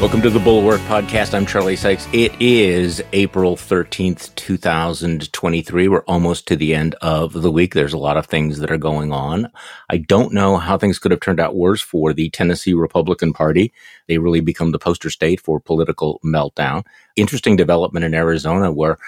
Welcome to the Bulwark Podcast. I'm Charlie Sykes. It is April 13th, 2023. We're almost to the end of the week. There's a lot of things that are going on. I don't know how things could have turned out worse for the Tennessee Republican Party. They really become the poster state for political meltdown. Interesting development in Arizona where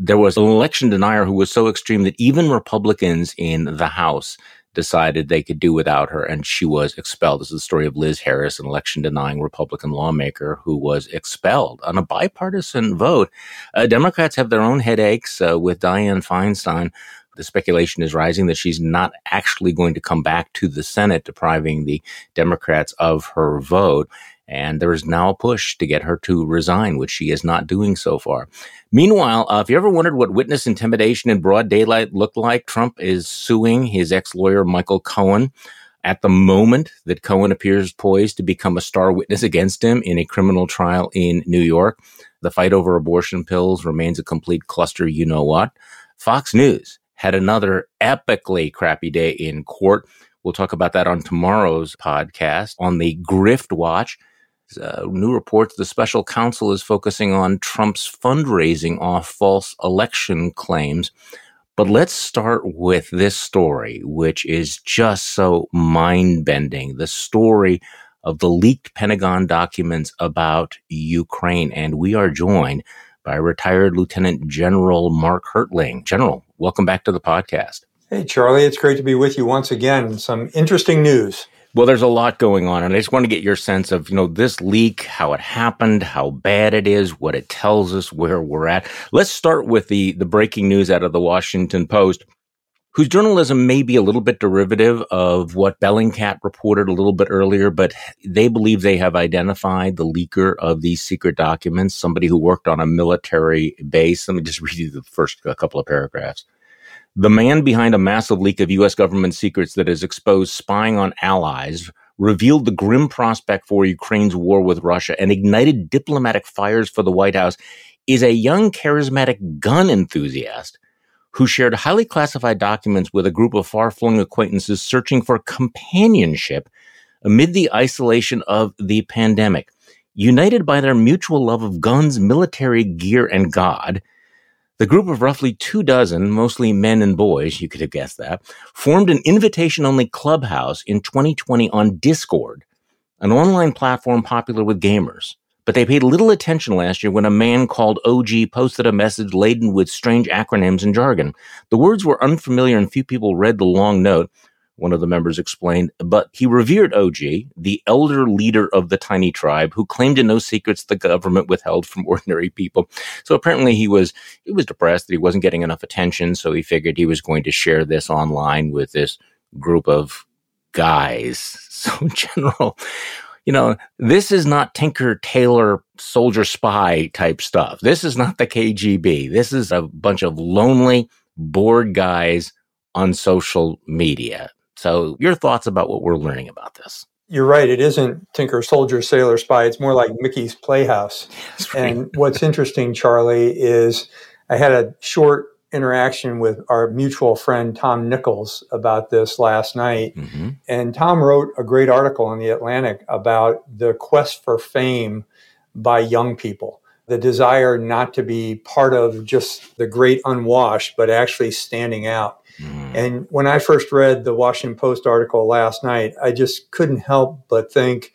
there was an election denier who was so extreme that even Republicans in the House decided they could do without her, and she was expelled. This is the story of Liz Harris, an election denying Republican lawmaker who was expelled on a bipartisan vote. Uh, Democrats have their own headaches uh, with Dianne Feinstein. The speculation is rising that she's not actually going to come back to the Senate, depriving the Democrats of her vote. And there is now a push to get her to resign, which she is not doing so far. Meanwhile, uh, if you ever wondered what witness intimidation in broad daylight looked like, Trump is suing his ex lawyer, Michael Cohen. At the moment that Cohen appears poised to become a star witness against him in a criminal trial in New York, the fight over abortion pills remains a complete cluster, you know what. Fox News had another epically crappy day in court. We'll talk about that on tomorrow's podcast on the Grift Watch. Uh, new reports the special counsel is focusing on Trump's fundraising off false election claims. But let's start with this story, which is just so mind bending. The story of the leaked Pentagon documents about Ukraine. And we are joined by retired Lieutenant General Mark Hertling. General, welcome back to the podcast. Hey, Charlie. It's great to be with you once again. Some interesting news. Well, there's a lot going on, and I just want to get your sense of, you know, this leak, how it happened, how bad it is, what it tells us, where we're at. Let's start with the the breaking news out of the Washington Post, whose journalism may be a little bit derivative of what Bellingcat reported a little bit earlier, but they believe they have identified the leaker of these secret documents, somebody who worked on a military base. Let me just read you the first couple of paragraphs. The man behind a massive leak of U.S. government secrets that has exposed spying on allies revealed the grim prospect for Ukraine's war with Russia and ignited diplomatic fires for the White House is a young, charismatic gun enthusiast who shared highly classified documents with a group of far flung acquaintances searching for companionship amid the isolation of the pandemic. United by their mutual love of guns, military gear, and God, the group of roughly two dozen, mostly men and boys, you could have guessed that, formed an invitation only clubhouse in 2020 on Discord, an online platform popular with gamers. But they paid little attention last year when a man called OG posted a message laden with strange acronyms and jargon. The words were unfamiliar and few people read the long note, one of the members explained, but he revered OG, the elder leader of the tiny tribe who claimed to know secrets the government withheld from ordinary people. So apparently he was he was depressed that he wasn't getting enough attention, so he figured he was going to share this online with this group of guys. So general, you know, this is not Tinker Tailor soldier spy type stuff. This is not the KGB. This is a bunch of lonely, bored guys on social media. So, your thoughts about what we're learning about this? You're right. It isn't Tinker, Soldier, Sailor, Spy. It's more like Mickey's Playhouse. Right. And what's interesting, Charlie, is I had a short interaction with our mutual friend Tom Nichols about this last night. Mm-hmm. And Tom wrote a great article in the Atlantic about the quest for fame by young people, the desire not to be part of just the great unwashed, but actually standing out. Mm. Mm. And when I first read the Washington Post article last night, I just couldn't help but think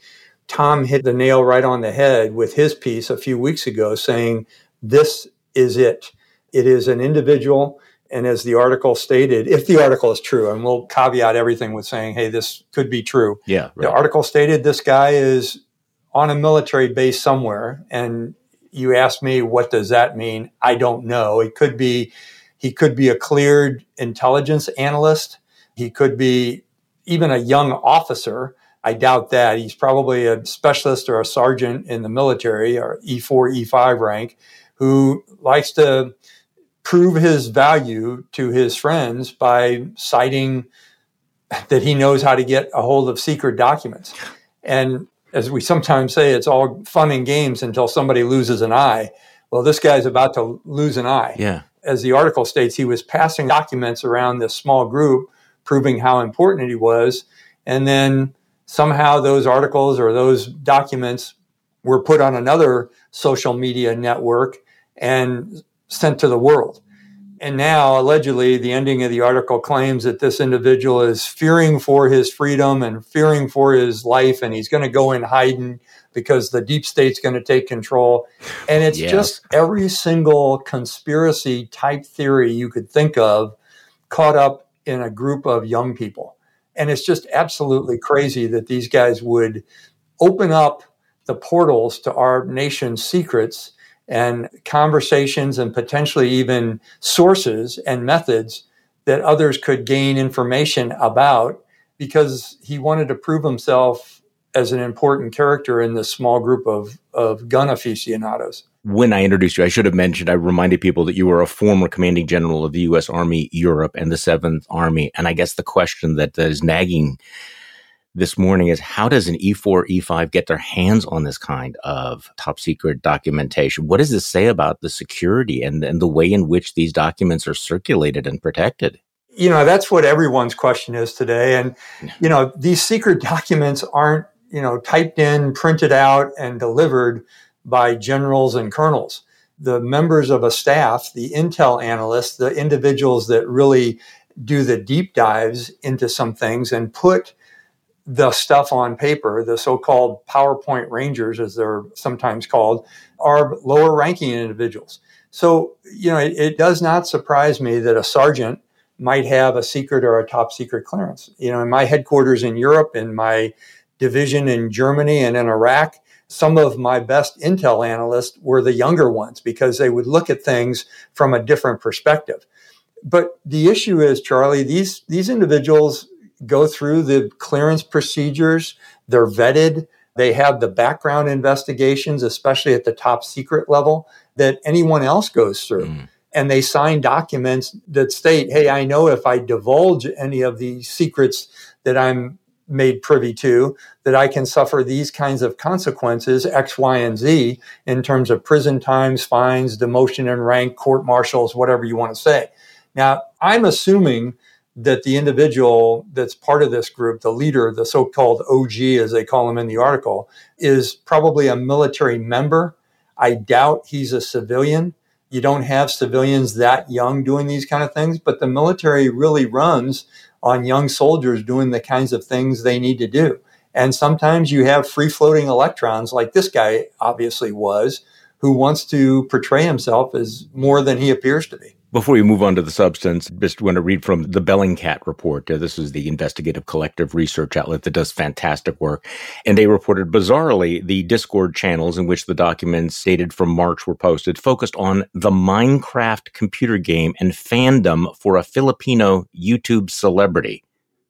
Tom hit the nail right on the head with his piece a few weeks ago saying, This is it. It is an individual. And as the article stated, if the article is true, and we'll caveat everything with saying, hey, this could be true. Yeah. Right. The article stated this guy is on a military base somewhere. And you ask me, what does that mean? I don't know. It could be he could be a cleared intelligence analyst. He could be even a young officer. I doubt that. He's probably a specialist or a sergeant in the military or E4, E5 rank who likes to prove his value to his friends by citing that he knows how to get a hold of secret documents. And as we sometimes say, it's all fun and games until somebody loses an eye. Well, this guy's about to lose an eye. Yeah as the article states, he was passing documents around this small group, proving how important he was. And then somehow those articles or those documents were put on another social media network and sent to the world. And now, allegedly, the ending of the article claims that this individual is fearing for his freedom and fearing for his life, and he's going to go in hiding because the deep state's going to take control. And it's yes. just every single conspiracy type theory you could think of caught up in a group of young people. And it's just absolutely crazy that these guys would open up the portals to our nation's secrets and conversations and potentially even sources and methods that others could gain information about because he wanted to prove himself as an important character in this small group of, of gun aficionados. When I introduced you, I should have mentioned, I reminded people that you were a former commanding general of the U.S. Army Europe and the Seventh Army. And I guess the question that is nagging this morning is how does an E4, E5 get their hands on this kind of top secret documentation? What does this say about the security and, and the way in which these documents are circulated and protected? You know, that's what everyone's question is today. And, you know, these secret documents aren't, you know, typed in, printed out, and delivered by generals and colonels. The members of a staff, the intel analysts, the individuals that really do the deep dives into some things and put the stuff on paper, the so-called PowerPoint Rangers, as they're sometimes called, are lower ranking individuals. So, you know, it, it, does not surprise me that a sergeant might have a secret or a top secret clearance. You know, in my headquarters in Europe, in my division in Germany and in Iraq, some of my best intel analysts were the younger ones because they would look at things from a different perspective. But the issue is, Charlie, these, these individuals go through the clearance procedures. They're vetted. They have the background investigations, especially at the top secret level, that anyone else goes through. Mm. And they sign documents that state, hey, I know if I divulge any of the secrets that I'm made privy to, that I can suffer these kinds of consequences, X, Y, and Z, in terms of prison times, fines, demotion and rank, court martials, whatever you want to say. Now, I'm assuming that the individual that's part of this group, the leader, the so called OG, as they call him in the article, is probably a military member. I doubt he's a civilian. You don't have civilians that young doing these kind of things, but the military really runs on young soldiers doing the kinds of things they need to do. And sometimes you have free floating electrons, like this guy obviously was, who wants to portray himself as more than he appears to be. Before we move on to the substance, just want to read from the Bellingcat report. Uh, this is the investigative collective research outlet that does fantastic work. And they reported bizarrely the Discord channels in which the documents dated from March were posted focused on the Minecraft computer game and fandom for a Filipino YouTube celebrity.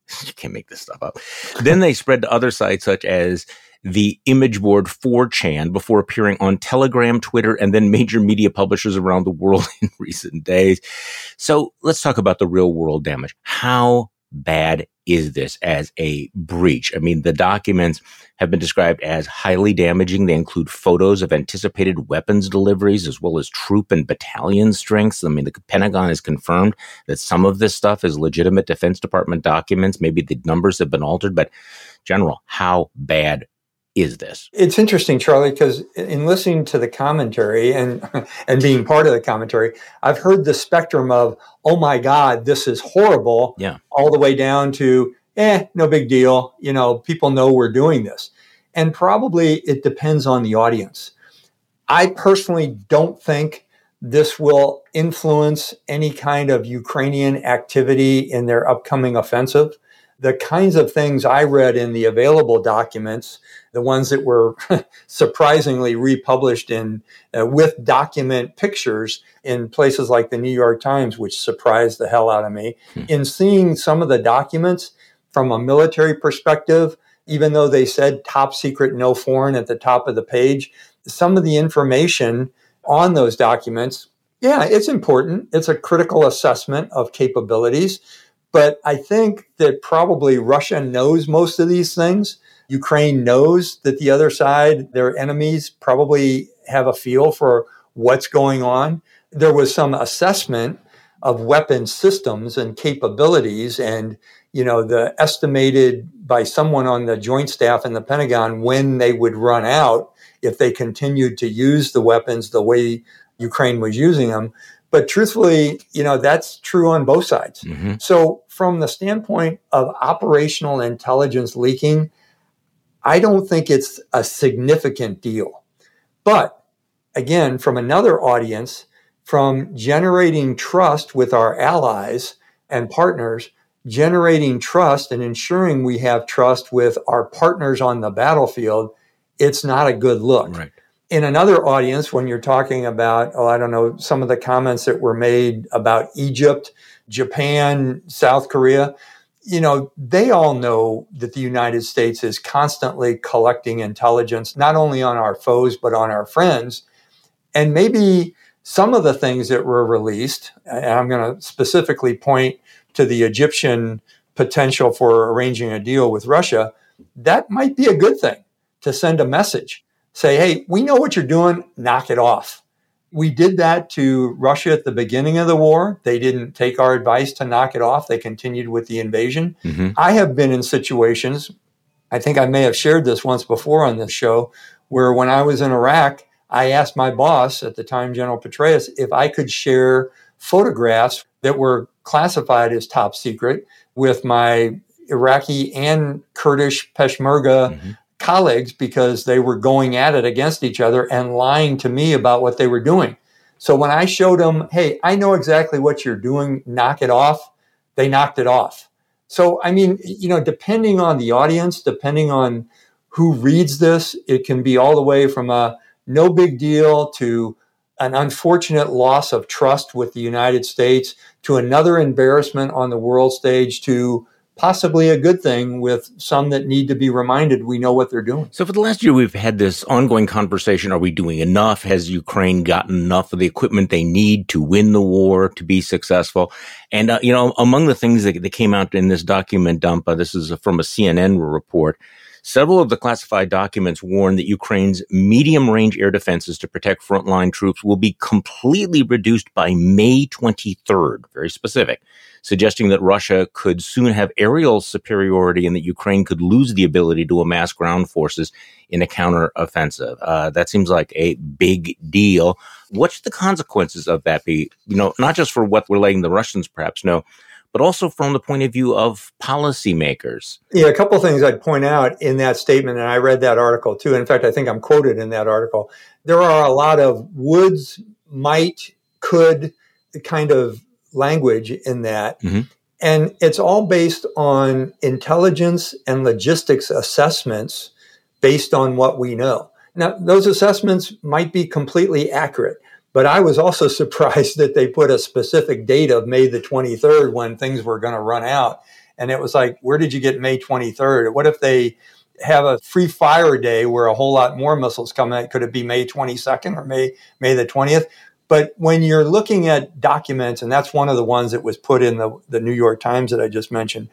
You can't make this stuff up. then they spread to other sites such as the image board 4chan before appearing on Telegram, Twitter, and then major media publishers around the world in recent days. So let's talk about the real world damage. How bad is this as a breach? I mean, the documents have been described as highly damaging. They include photos of anticipated weapons deliveries as well as troop and battalion strengths. I mean, the Pentagon has confirmed that some of this stuff is legitimate Defense Department documents. Maybe the numbers have been altered, but General, how bad is this? It's interesting, Charlie, because in listening to the commentary and and being part of the commentary, I've heard the spectrum of "Oh my God, this is horrible," yeah, all the way down to "Eh, no big deal." You know, people know we're doing this, and probably it depends on the audience. I personally don't think this will influence any kind of Ukrainian activity in their upcoming offensive. The kinds of things I read in the available documents the ones that were surprisingly republished in uh, with document pictures in places like the New York Times, which surprised the hell out of me. Hmm. In seeing some of the documents from a military perspective, even though they said top secret, no foreign at the top of the page, some of the information on those documents, yeah, it's important. It's a critical assessment of capabilities. But I think that probably Russia knows most of these things. Ukraine knows that the other side, their enemies, probably have a feel for what's going on. There was some assessment of weapon systems and capabilities and you know the estimated by someone on the joint staff in the pentagon when they would run out if they continued to use the weapons the way ukraine was using them but truthfully you know that's true on both sides mm-hmm. so from the standpoint of operational intelligence leaking i don't think it's a significant deal but again from another audience from generating trust with our allies and partners, generating trust and ensuring we have trust with our partners on the battlefield, it's not a good look. Right. In another audience, when you're talking about, oh, I don't know, some of the comments that were made about Egypt, Japan, South Korea, you know, they all know that the United States is constantly collecting intelligence, not only on our foes, but on our friends. And maybe some of the things that were released, and I'm going to specifically point to the Egyptian potential for arranging a deal with Russia, that might be a good thing to send a message. Say, hey, we know what you're doing, knock it off. We did that to Russia at the beginning of the war. They didn't take our advice to knock it off. They continued with the invasion. Mm-hmm. I have been in situations, I think I may have shared this once before on this show, where when I was in Iraq, I asked my boss at the time, General Petraeus, if I could share photographs that were classified as top secret with my Iraqi and Kurdish Peshmerga mm-hmm. Colleagues because they were going at it against each other and lying to me about what they were doing. So when I showed them, hey, I know exactly what you're doing, knock it off, they knocked it off. So, I mean, you know, depending on the audience, depending on who reads this, it can be all the way from a no big deal to an unfortunate loss of trust with the United States to another embarrassment on the world stage to possibly a good thing with some that need to be reminded we know what they're doing. So for the last year, we've had this ongoing conversation. Are we doing enough? Has Ukraine gotten enough of the equipment they need to win the war, to be successful? And, uh, you know, among the things that, that, came out in this document dump, uh, this is from a CNN report, Several of the classified documents warn that Ukraine's medium range air defenses to protect frontline troops will be completely reduced by May 23rd, very specific, suggesting that Russia could soon have aerial superiority and that Ukraine could lose the ability to amass ground forces in a counteroffensive. Uh, that seems like a big deal. What should the consequences of that be? You know, not just for what we're letting the Russians perhaps know, but also from the point of view of policymakers. Yeah, a couple of things I'd point out in that statement, and I read that article too. In fact, I think I'm quoted in that article. There are a lot of woulds, might, could kind of language in that. Mm-hmm. And it's all based on intelligence and logistics assessments based on what we know. Now, those assessments might be completely accurate. But I was also surprised that they put a specific date of May the 23rd when things were going to run out. And it was like, where did you get May 23rd? What if they have a free fire day where a whole lot more missiles come out? Could it be May 22nd or May, May the 20th? But when you're looking at documents, and that's one of the ones that was put in the, the New York Times that I just mentioned,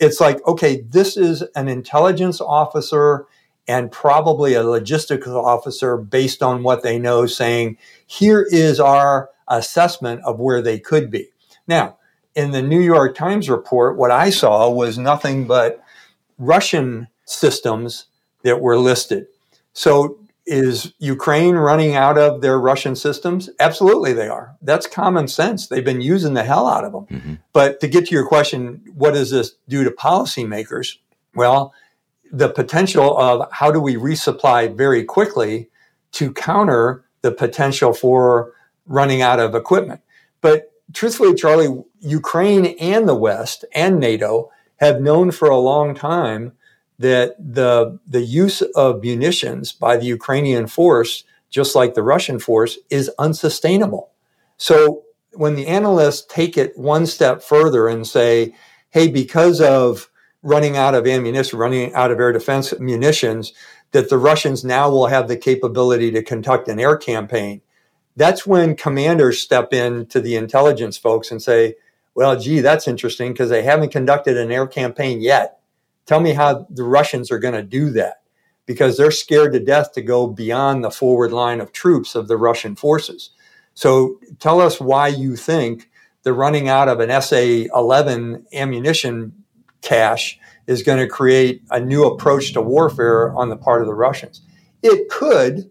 it's like, okay, this is an intelligence officer and probably a logistics officer based on what they know saying, here is our assessment of where they could be. Now, in the New York Times report, what I saw was nothing but Russian systems that were listed. So is Ukraine running out of their Russian systems? Absolutely, they are. That's common sense. They've been using the hell out of them. Mm-hmm. But to get to your question, what does this do to policymakers? Well, the potential of how do we resupply very quickly to counter the potential for running out of equipment. But truthfully, Charlie, Ukraine and the West and NATO have known for a long time that the, the use of munitions by the Ukrainian force, just like the Russian force, is unsustainable. So when the analysts take it one step further and say, hey, because of running out of ammunition, running out of air defense munitions, that the Russians now will have the capability to conduct an air campaign. That's when commanders step in to the intelligence folks and say, well, gee, that's interesting because they haven't conducted an air campaign yet. Tell me how the Russians are going to do that because they're scared to death to go beyond the forward line of troops of the Russian forces. So tell us why you think the running out of an SA 11 ammunition cache is going to create a new approach to warfare on the part of the Russians. It could,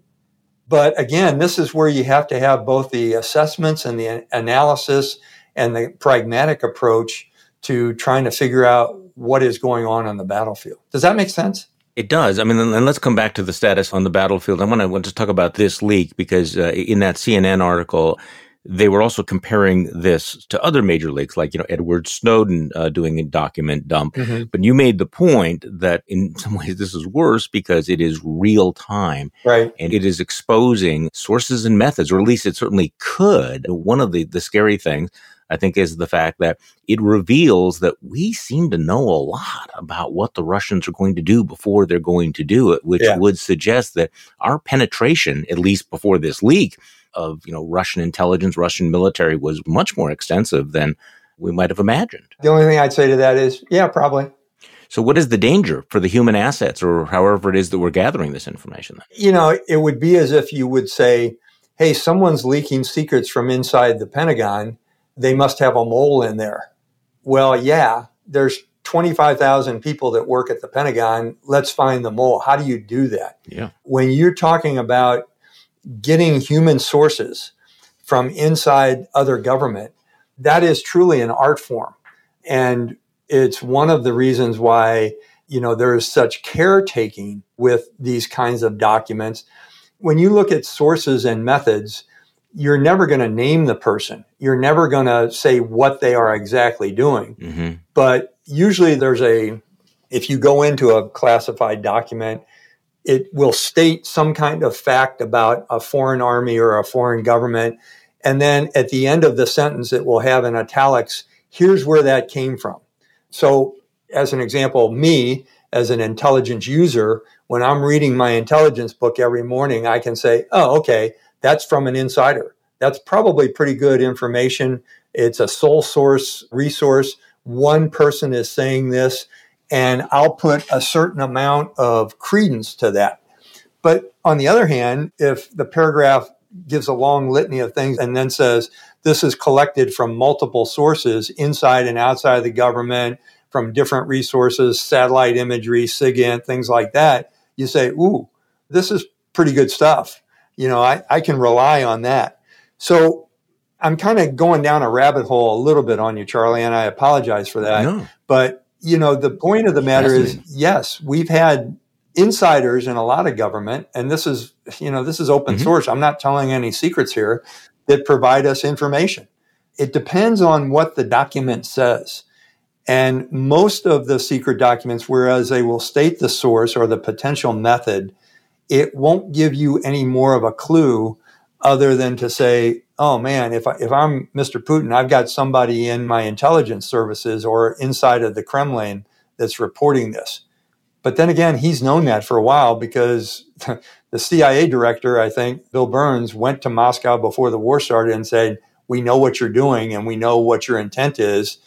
but again, this is where you have to have both the assessments and the analysis and the pragmatic approach to trying to figure out what is going on on the battlefield. Does that make sense? It does. I mean, and let's come back to the status on the battlefield. I want to, want to talk about this leak because uh, in that CNN article, they were also comparing this to other major leaks, like you know Edward Snowden uh, doing a document dump. Mm-hmm. But you made the point that in some ways this is worse because it is real time, right? And it is exposing sources and methods, or at least it certainly could. One of the the scary things I think is the fact that it reveals that we seem to know a lot about what the Russians are going to do before they're going to do it, which yeah. would suggest that our penetration, at least before this leak, of you know Russian intelligence, Russian military was much more extensive than we might have imagined. The only thing I'd say to that is, yeah, probably. So, what is the danger for the human assets, or however it is that we're gathering this information? Then? You know, it would be as if you would say, "Hey, someone's leaking secrets from inside the Pentagon." they must have a mole in there. Well, yeah, there's 25,000 people that work at the Pentagon. Let's find the mole. How do you do that? Yeah. When you're talking about getting human sources from inside other government, that is truly an art form. And it's one of the reasons why, you know, there is such caretaking with these kinds of documents. When you look at sources and methods, you're never going to name the person. You're never going to say what they are exactly doing. Mm-hmm. But usually there's a, if you go into a classified document, it will state some kind of fact about a foreign army or a foreign government. And then at the end of the sentence, it will have in italics, here's where that came from. So, as an example, me as an intelligence user, when I'm reading my intelligence book every morning, I can say, oh, okay, that's from an insider. That's probably pretty good information. It's a sole source resource. One person is saying this, and I'll put a certain amount of credence to that. But on the other hand, if the paragraph gives a long litany of things and then says this is collected from multiple sources inside and outside of the government, from different resources, satellite imagery, SIGINT, things like that, you say, ooh, this is pretty good stuff you know, I, I can rely on that. So I'm kind of going down a rabbit hole a little bit on you, Charlie, and I apologize for that. No. But, you know, the point of the matter is yes, we've had insiders in a lot of government, and this is, you know, this is open mm-hmm. source. I'm not telling any secrets here that provide us information. It depends on what the document says. And most of the secret documents, whereas they will state the source or the potential method, it won't give you any more of a clue other than to say, oh man, if, I, if I'm Mr. Putin, I've got somebody in my intelligence services or inside of the Kremlin that's reporting this. But then again, he's known that for a while because the CIA director, I think, Bill Burns, went to Moscow before the war started and said, We know what you're doing and we know what your intent is.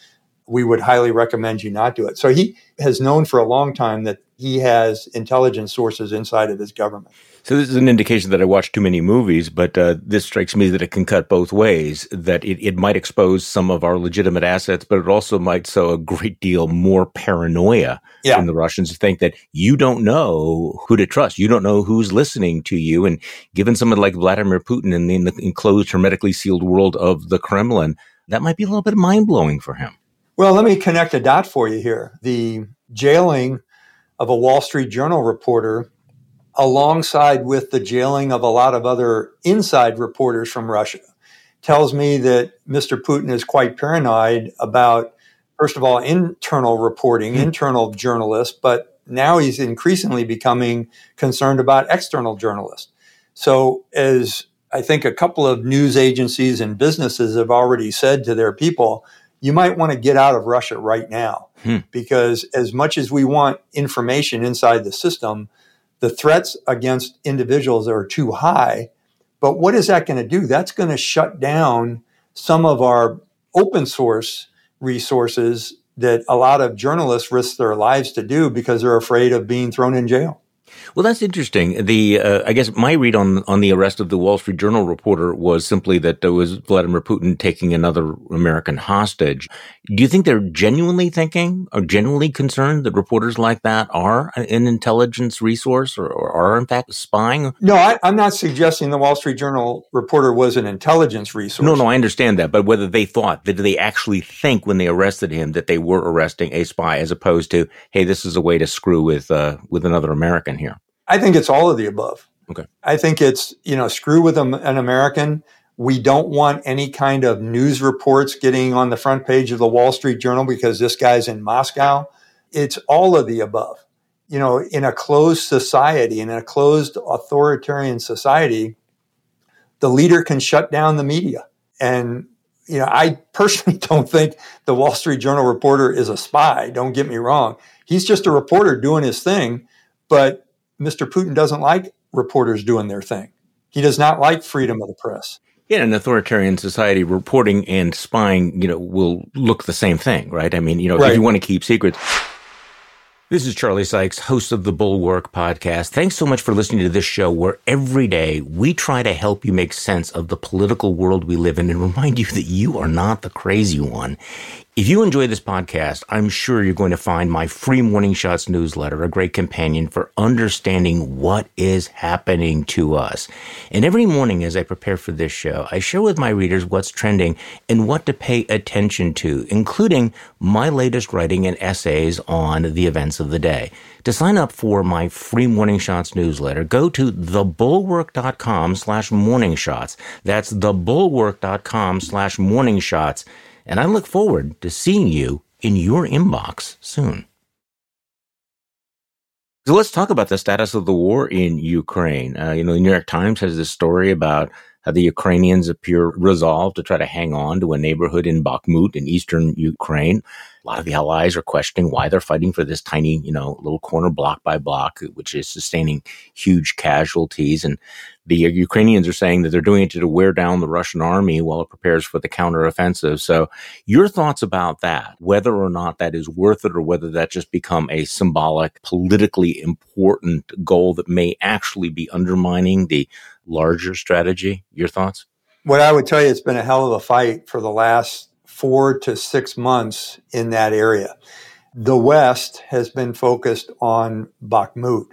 We would highly recommend you not do it. So he has known for a long time that he has intelligence sources inside of his government. So this is an indication that I watch too many movies, but uh, this strikes me that it can cut both ways. That it, it might expose some of our legitimate assets, but it also might sow a great deal more paranoia yeah. in the Russians to think that you don't know who to trust. You don't know who's listening to you. And given someone like Vladimir Putin in the, in the enclosed, hermetically sealed world of the Kremlin, that might be a little bit mind blowing for him. Well, let me connect a dot for you here. The jailing of a Wall Street Journal reporter alongside with the jailing of a lot of other inside reporters from Russia tells me that Mr. Putin is quite paranoid about, first of all, internal reporting, mm-hmm. internal journalists, but now he's increasingly becoming concerned about external journalists. So, as I think a couple of news agencies and businesses have already said to their people, you might want to get out of Russia right now hmm. because as much as we want information inside the system, the threats against individuals are too high. But what is that going to do? That's going to shut down some of our open source resources that a lot of journalists risk their lives to do because they're afraid of being thrown in jail. Well, that's interesting. The uh, I guess my read on on the arrest of the Wall Street Journal reporter was simply that there was Vladimir Putin taking another American hostage. Do you think they're genuinely thinking or genuinely concerned that reporters like that are an intelligence resource or, or are in fact spying? No, I, am not suggesting the Wall Street Journal reporter was an intelligence resource. No, no, I understand that, but whether they thought did they actually think when they arrested him that they were arresting a spy as opposed to hey, this is a way to screw with uh, with another American here? I think it's all of the above. Okay. I think it's, you know, screw with an American. We don't want any kind of news reports getting on the front page of the Wall Street Journal because this guy's in Moscow. It's all of the above. You know, in a closed society, in a closed authoritarian society, the leader can shut down the media. And, you know, I personally don't think the Wall Street Journal reporter is a spy. Don't get me wrong. He's just a reporter doing his thing. But Mr. Putin doesn't like reporters doing their thing. He does not like freedom of the press. In an authoritarian society, reporting and spying, you know, will look the same thing, right? I mean, you know, right. if you want to keep secrets. This is Charlie Sykes, host of the Bulwark podcast. Thanks so much for listening to this show where every day we try to help you make sense of the political world we live in and remind you that you are not the crazy one. If you enjoy this podcast, I'm sure you're going to find my free Morning Shots newsletter a great companion for understanding what is happening to us. And every morning as I prepare for this show, I share with my readers what's trending and what to pay attention to, including my latest writing and essays on the events of the day. To sign up for my free Morning Shots newsletter, go to thebulwark.com slash morning shots. That's thebulwark.com slash morning shots and I look forward to seeing you in your inbox soon. So let's talk about the status of the war in Ukraine. Uh, you know, the New York Times has this story about how the Ukrainians appear resolved to try to hang on to a neighborhood in Bakhmut in eastern Ukraine. A lot of the allies are questioning why they're fighting for this tiny, you know, little corner block by block, which is sustaining huge casualties. And the Ukrainians are saying that they're doing it to wear down the Russian army while it prepares for the counteroffensive. So your thoughts about that, whether or not that is worth it or whether that just become a symbolic, politically important goal that may actually be undermining the larger strategy? Your thoughts? What I would tell you, it's been a hell of a fight for the last four to six months in that area. The West has been focused on Bakhmut.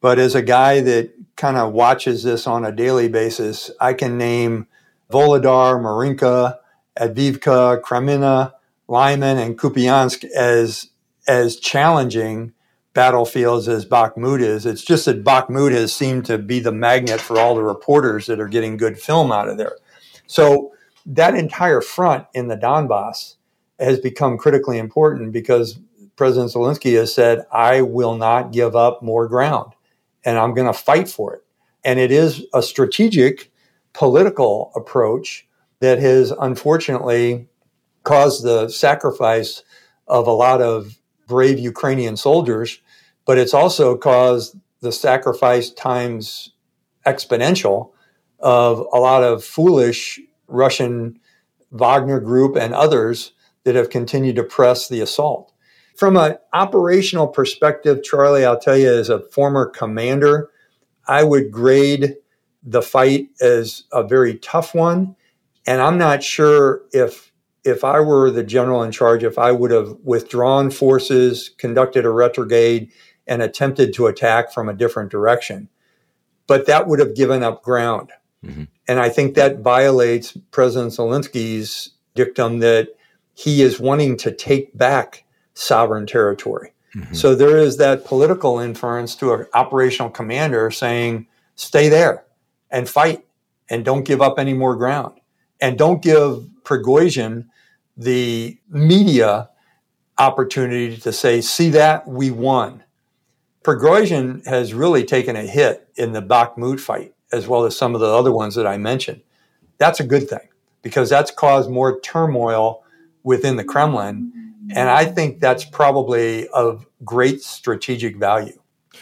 But as a guy that kind of watches this on a daily basis, I can name Volodar, Marinka, Avdiivka, Kreminna, Lyman, and Kupiansk as as challenging battlefields as Bakhmut is. It's just that Bakhmut has seemed to be the magnet for all the reporters that are getting good film out of there. So that entire front in the Donbass has become critically important because President Zelensky has said, I will not give up more ground and I'm going to fight for it. And it is a strategic political approach that has unfortunately caused the sacrifice of a lot of brave Ukrainian soldiers, but it's also caused the sacrifice times exponential of a lot of foolish Russian Wagner group and others that have continued to press the assault. From an operational perspective, Charlie, I'll tell you, as a former commander, I would grade the fight as a very tough one. And I'm not sure if if I were the general in charge, if I would have withdrawn forces, conducted a retrograde, and attempted to attack from a different direction. But that would have given up ground. Mm-hmm. And I think that violates President Zelensky's dictum that he is wanting to take back sovereign territory. Mm-hmm. So there is that political inference to an operational commander saying, stay there and fight and don't give up any more ground. And don't give Prigozhin the media opportunity to say, see that, we won. Prigozhin has really taken a hit in the Bakhmut fight as well as some of the other ones that I mentioned. That's a good thing because that's caused more turmoil within the Kremlin. And I think that's probably of great strategic value.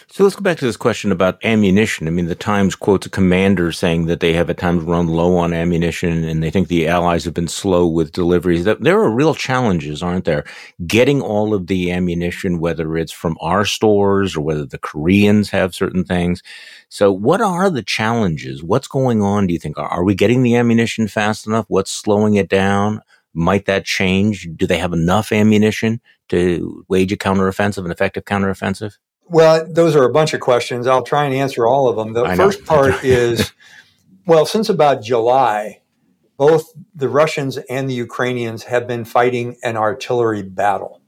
So let's go back to this question about ammunition. I mean, the Times quotes a commander saying that they have at times run low on ammunition and they think the Allies have been slow with deliveries. There are real challenges, aren't there? Getting all of the ammunition, whether it's from our stores or whether the Koreans have certain things. So what are the challenges? What's going on, do you think? Are we getting the ammunition fast enough? What's slowing it down? Might that change? Do they have enough ammunition to wage a counteroffensive, an effective counteroffensive? Well, those are a bunch of questions. I'll try and answer all of them. The I first know. part is well, since about July, both the Russians and the Ukrainians have been fighting an artillery battle.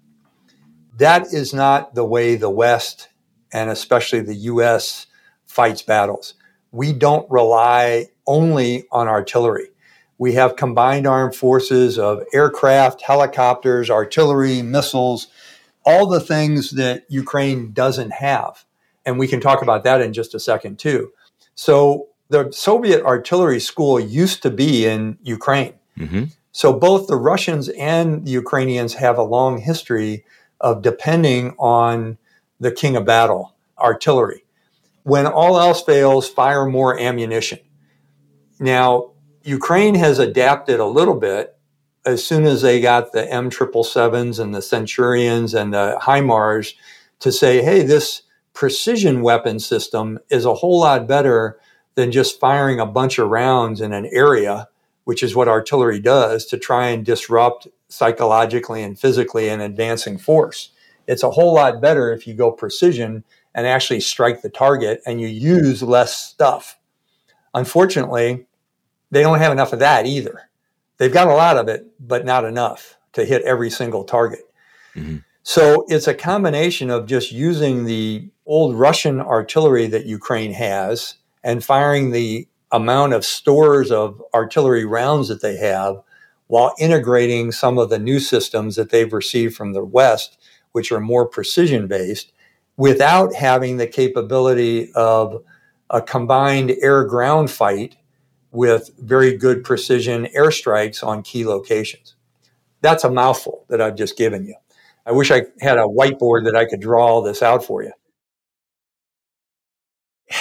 That is not the way the West and especially the US fights battles. We don't rely only on artillery. We have combined armed forces of aircraft, helicopters, artillery, missiles, all the things that Ukraine doesn't have. And we can talk about that in just a second, too. So, the Soviet artillery school used to be in Ukraine. Mm-hmm. So, both the Russians and the Ukrainians have a long history of depending on the king of battle, artillery. When all else fails, fire more ammunition. Now, Ukraine has adapted a little bit as soon as they got the M777s and the Centurions and the HIMARS to say, hey, this precision weapon system is a whole lot better than just firing a bunch of rounds in an area, which is what artillery does to try and disrupt psychologically and physically an advancing force. It's a whole lot better if you go precision and actually strike the target and you use less stuff. Unfortunately, they don't have enough of that either. They've got a lot of it, but not enough to hit every single target. Mm-hmm. So it's a combination of just using the old Russian artillery that Ukraine has and firing the amount of stores of artillery rounds that they have while integrating some of the new systems that they've received from the West, which are more precision based, without having the capability of a combined air ground fight with very good precision airstrikes on key locations. That's a mouthful that I've just given you. I wish I had a whiteboard that I could draw all this out for you.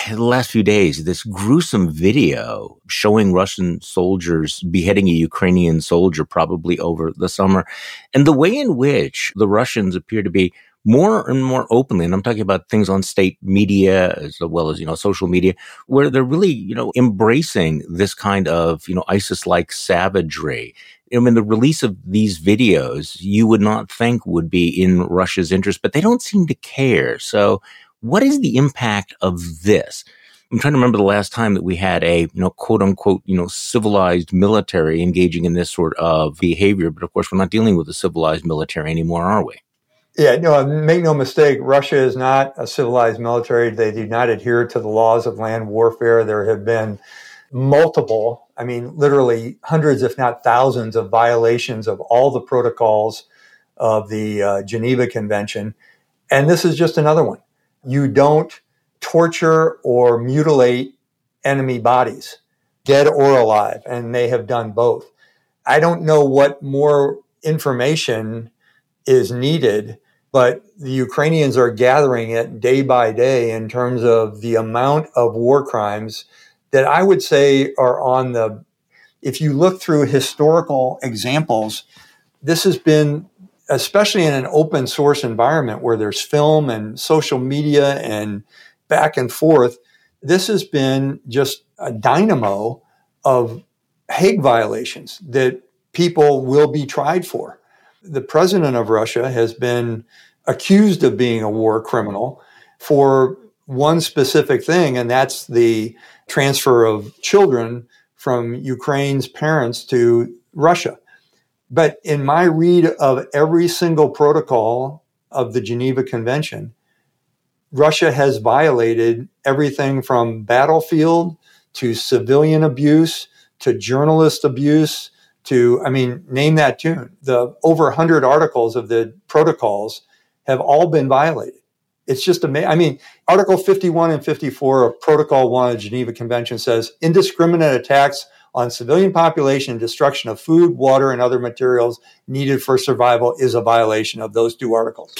In The last few days, this gruesome video showing Russian soldiers beheading a Ukrainian soldier probably over the summer, and the way in which the Russians appear to be more and more openly, and I'm talking about things on state media as well as, you know, social media, where they're really, you know, embracing this kind of, you know, ISIS like savagery. I mean, the release of these videos, you would not think would be in Russia's interest, but they don't seem to care. So, what is the impact of this? I'm trying to remember the last time that we had a, you know, quote unquote, you know, civilized military engaging in this sort of behavior. But of course, we're not dealing with a civilized military anymore, are we? Yeah, no, make no mistake, Russia is not a civilized military. They do not adhere to the laws of land warfare. There have been multiple, I mean, literally hundreds, if not thousands, of violations of all the protocols of the uh, Geneva Convention. And this is just another one. You don't torture or mutilate enemy bodies, dead or alive, and they have done both. I don't know what more information is needed but the Ukrainians are gathering it day by day in terms of the amount of war crimes that I would say are on the, if you look through historical examples, this has been, especially in an open source environment where there's film and social media and back and forth, this has been just a dynamo of Hague violations that people will be tried for. The president of Russia has been accused of being a war criminal for one specific thing, and that's the transfer of children from Ukraine's parents to Russia. But in my read of every single protocol of the Geneva Convention, Russia has violated everything from battlefield to civilian abuse to journalist abuse to, I mean, name that tune. The over 100 articles of the protocols have all been violated. It's just amazing. I mean, Article 51 and 54 of Protocol 1 of the Geneva Convention says indiscriminate attacks on civilian population and destruction of food, water, and other materials needed for survival is a violation of those two articles.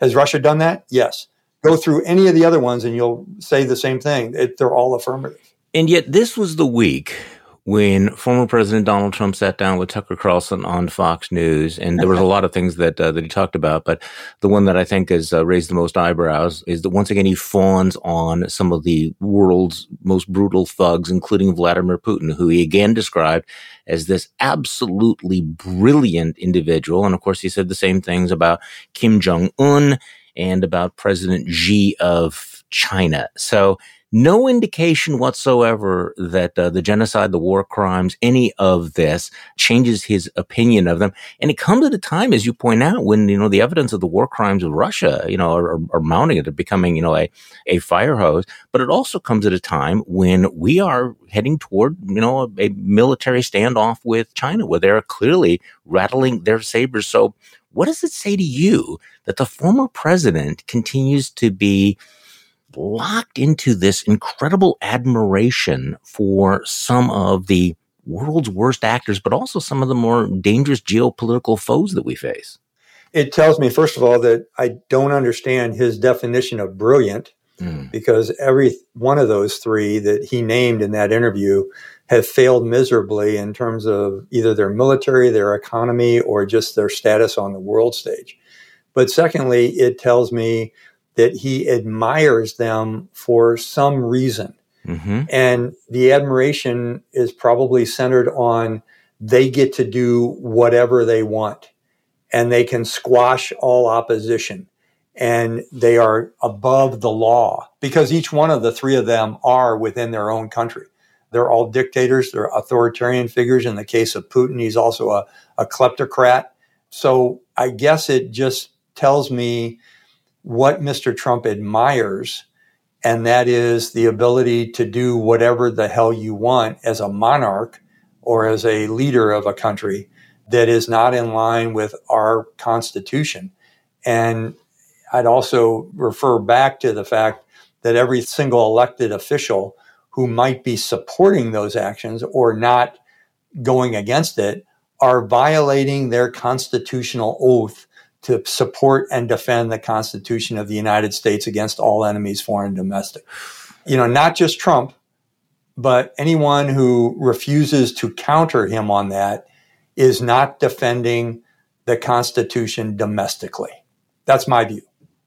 Has Russia done that? Yes. go through any of the other ones and you'll say the same thing. It, they're all affirmative. And yet, this was the week when former President Donald Trump sat down with Tucker Carlson on Fox News, and there was a lot of things that uh, that he talked about, but the one that I think has uh, raised the most eyebrows is that once again he fawns on some of the world's most brutal thugs, including Vladimir Putin, who he again described as this absolutely brilliant individual, and of course he said the same things about Kim Jong Un and about President Xi of China. So no indication whatsoever that uh, the genocide, the war crimes, any of this changes his opinion of them. And it comes at a time, as you point out, when, you know, the evidence of the war crimes of Russia, you know, are, are mounting it, are becoming, you know, a, a fire hose. But it also comes at a time when we are heading toward, you know, a, a military standoff with China, where they're clearly rattling their sabers. So what does it say to you that the former president continues to be locked into this incredible admiration for some of the world's worst actors, but also some of the more dangerous geopolitical foes that we face. It tells me, first of all, that I don't understand his definition of brilliant mm. because every one of those three that he named in that interview have failed miserably in terms of either their military, their economy, or just their status on the world stage. But secondly, it tells me that he admires them for some reason. Mm-hmm. And the admiration is probably centered on they get to do whatever they want and they can squash all opposition and they are above the law because each one of the three of them are within their own country. They're all dictators, they're authoritarian figures. In the case of Putin, he's also a, a kleptocrat. So I guess it just tells me what Mr. Trump admires, and that is the ability to do whatever the hell you want as a monarch or as a leader of a country that is not in line with our Constitution. And I'd also refer back to the fact that every single elected official who might be supporting those actions or not going against it are violating their constitutional oath to support and defend the Constitution of the United States against all enemies, foreign and domestic. You know, not just Trump, but anyone who refuses to counter him on that is not defending the Constitution domestically. That's my view.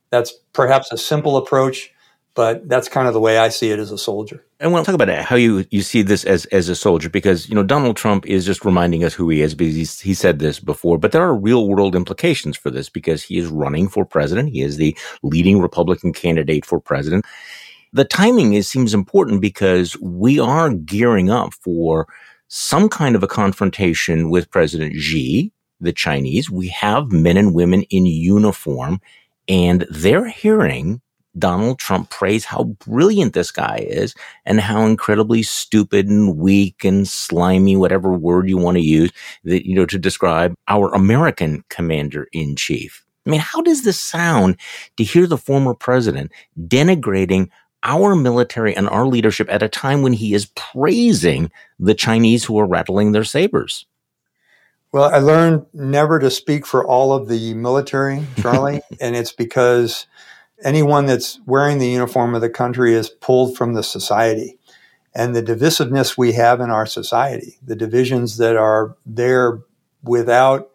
That's perhaps a simple approach, but that's kind of the way I see it as a soldier. And want to talk about how you, you see this as, as a soldier because, you know, Donald Trump is just reminding us who he is because he said this before, but there are real world implications for this because he is running for president. He is the leading Republican candidate for president. The timing is, seems important because we are gearing up for some kind of a confrontation with President Xi, the Chinese. We have men and women in uniform and they're hearing Donald Trump praise how brilliant this guy is and how incredibly stupid and weak and slimy, whatever word you want to use, that, you know, to describe our American commander in chief. I mean, how does this sound to hear the former president denigrating our military and our leadership at a time when he is praising the Chinese who are rattling their sabers? Well, I learned never to speak for all of the military, Charlie, and it's because anyone that's wearing the uniform of the country is pulled from the society. And the divisiveness we have in our society, the divisions that are there without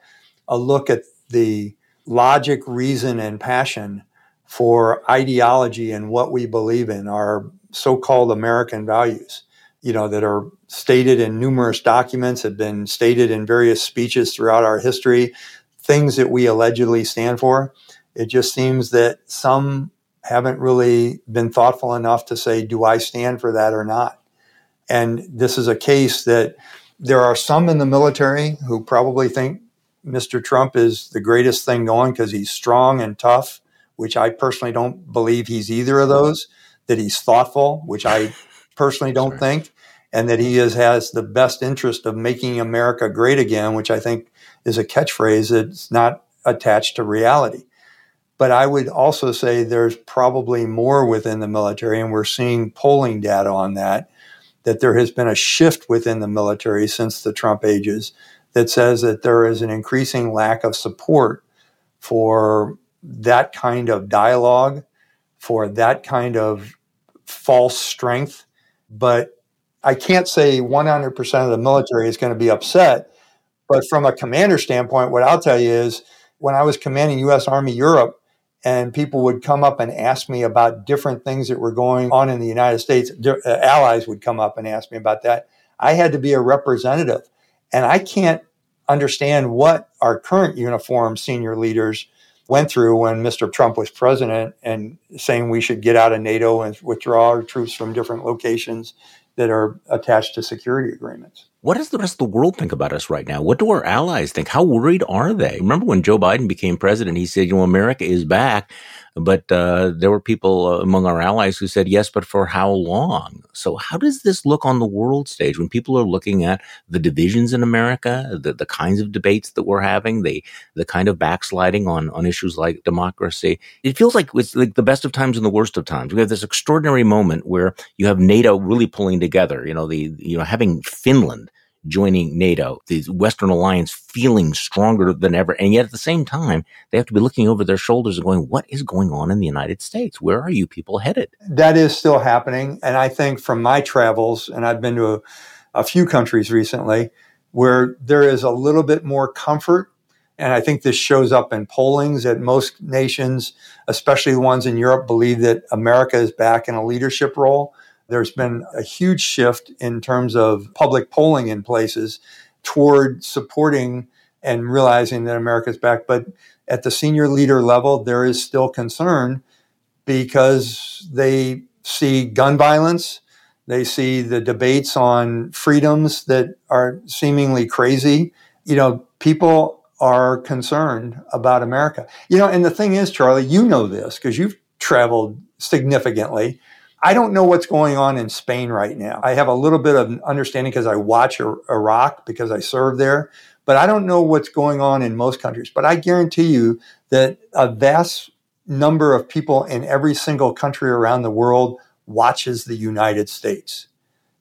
a look at the logic, reason, and passion for ideology and what we believe in, our so called American values, you know, that are stated in numerous documents, have been stated in various speeches throughout our history, things that we allegedly stand for. It just seems that some haven't really been thoughtful enough to say, do I stand for that or not? And this is a case that there are some in the military who probably think Mr. Trump is the greatest thing going because he's strong and tough, which I personally don't believe he's either of those, that he's thoughtful, which I personally don't think, and that he is, has the best interest of making America great again, which I think is a catchphrase that's not attached to reality. But I would also say there's probably more within the military, and we're seeing polling data on that, that there has been a shift within the military since the Trump ages that says that there is an increasing lack of support for that kind of dialogue, for that kind of false strength. But I can't say 100% of the military is going to be upset. But from a commander standpoint, what I'll tell you is when I was commanding U.S. Army Europe, and people would come up and ask me about different things that were going on in the United States. Uh, allies would come up and ask me about that. I had to be a representative. And I can't understand what our current uniform senior leaders went through when Mr. Trump was president and saying we should get out of NATO and withdraw our troops from different locations that are attached to security agreements. What does the rest of the world think about us right now? What do our allies think? How worried are they? Remember when Joe Biden became president, he said, you know, America is back. But uh, there were people uh, among our allies who said, yes, but for how long? So, how does this look on the world stage when people are looking at the divisions in America, the, the kinds of debates that we're having, the, the kind of backsliding on, on issues like democracy? It feels like it's like the best of times and the worst of times. We have this extraordinary moment where you have NATO really pulling together, you know, the, you know, having Finland joining NATO, the Western alliance feeling stronger than ever. And yet at the same time, they have to be looking over their shoulders and going, what is going on in the United States? Where are you people headed? That is still happening. And I think from my travels, and I've been to a, a few countries recently, where there is a little bit more comfort. And I think this shows up in pollings that most nations, especially the ones in Europe, believe that America is back in a leadership role. There's been a huge shift in terms of public polling in places toward supporting and realizing that America's back. But at the senior leader level, there is still concern because they see gun violence. They see the debates on freedoms that are seemingly crazy. You know, people are concerned about America. You know, and the thing is, Charlie, you know this because you've traveled significantly. I don't know what's going on in Spain right now. I have a little bit of understanding because I watch Iraq because I served there, but I don't know what's going on in most countries. But I guarantee you that a vast number of people in every single country around the world watches the United States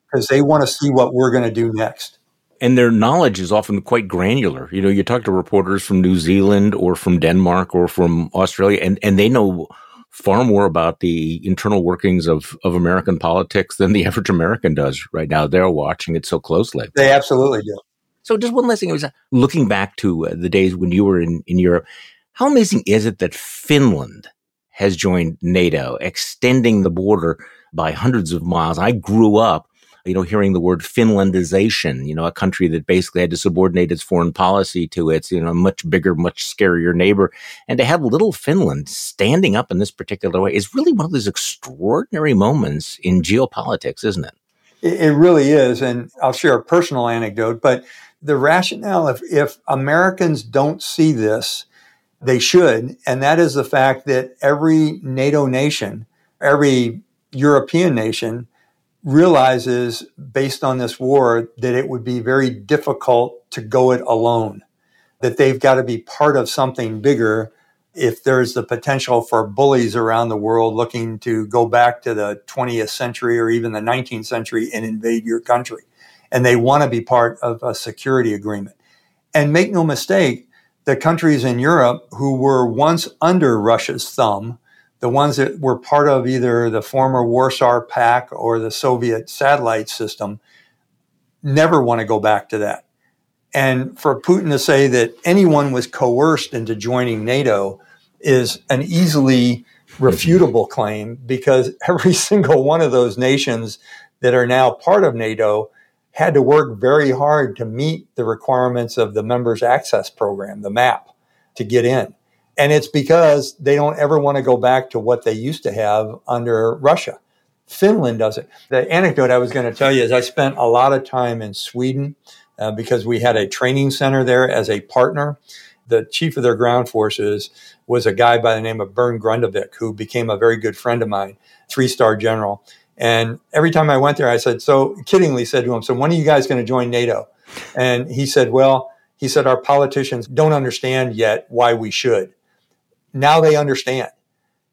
because they want to see what we're going to do next and their knowledge is often quite granular. You know, you talk to reporters from New Zealand or from Denmark or from Australia, and, and they know far more about the internal workings of, of American politics than the average American does right now. They're watching it so closely. They absolutely do. So, just one last thing. I was uh, looking back to uh, the days when you were in, in Europe. How amazing is it that Finland has joined NATO, extending the border by hundreds of miles? I grew up you know, hearing the word Finlandization, you know, a country that basically had to subordinate its foreign policy to its, you know, much bigger, much scarier neighbor. And to have little Finland standing up in this particular way is really one of those extraordinary moments in geopolitics, isn't it? It really is. And I'll share a personal anecdote, but the rationale, if, if Americans don't see this, they should. And that is the fact that every NATO nation, every European nation realizes based on this war that it would be very difficult to go it alone, that they've got to be part of something bigger if there's the potential for bullies around the world looking to go back to the 20th century or even the 19th century and invade your country. And they want to be part of a security agreement. And make no mistake, the countries in Europe who were once under Russia's thumb the ones that were part of either the former Warsaw Pact or the Soviet satellite system never want to go back to that. And for Putin to say that anyone was coerced into joining NATO is an easily refutable claim because every single one of those nations that are now part of NATO had to work very hard to meet the requirements of the members access program, the MAP, to get in. And it's because they don't ever want to go back to what they used to have under Russia. Finland does it. The anecdote I was going to tell you is I spent a lot of time in Sweden uh, because we had a training center there as a partner. The chief of their ground forces was a guy by the name of Berndt Grundevik, who became a very good friend of mine, three star general. And every time I went there, I said, so kiddingly said to him, so when are you guys going to join NATO? And he said, well, he said, our politicians don't understand yet why we should now they understand.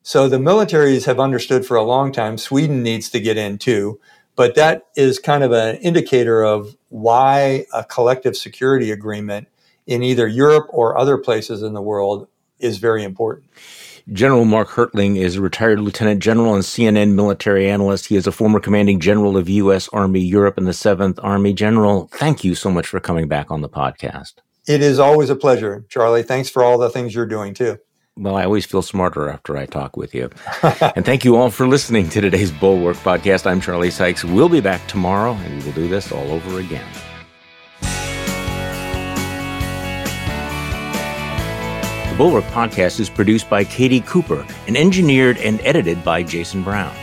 So the militaries have understood for a long time. Sweden needs to get in too. But that is kind of an indicator of why a collective security agreement in either Europe or other places in the world is very important. General Mark Hertling is a retired lieutenant general and CNN military analyst. He is a former commanding general of U.S. Army Europe and the 7th Army. General, thank you so much for coming back on the podcast. It is always a pleasure, Charlie. Thanks for all the things you're doing too. Well, I always feel smarter after I talk with you. and thank you all for listening to today's Bulwark podcast. I'm Charlie Sykes. We'll be back tomorrow and we will do this all over again. The Bulwark podcast is produced by Katie Cooper and engineered and edited by Jason Brown.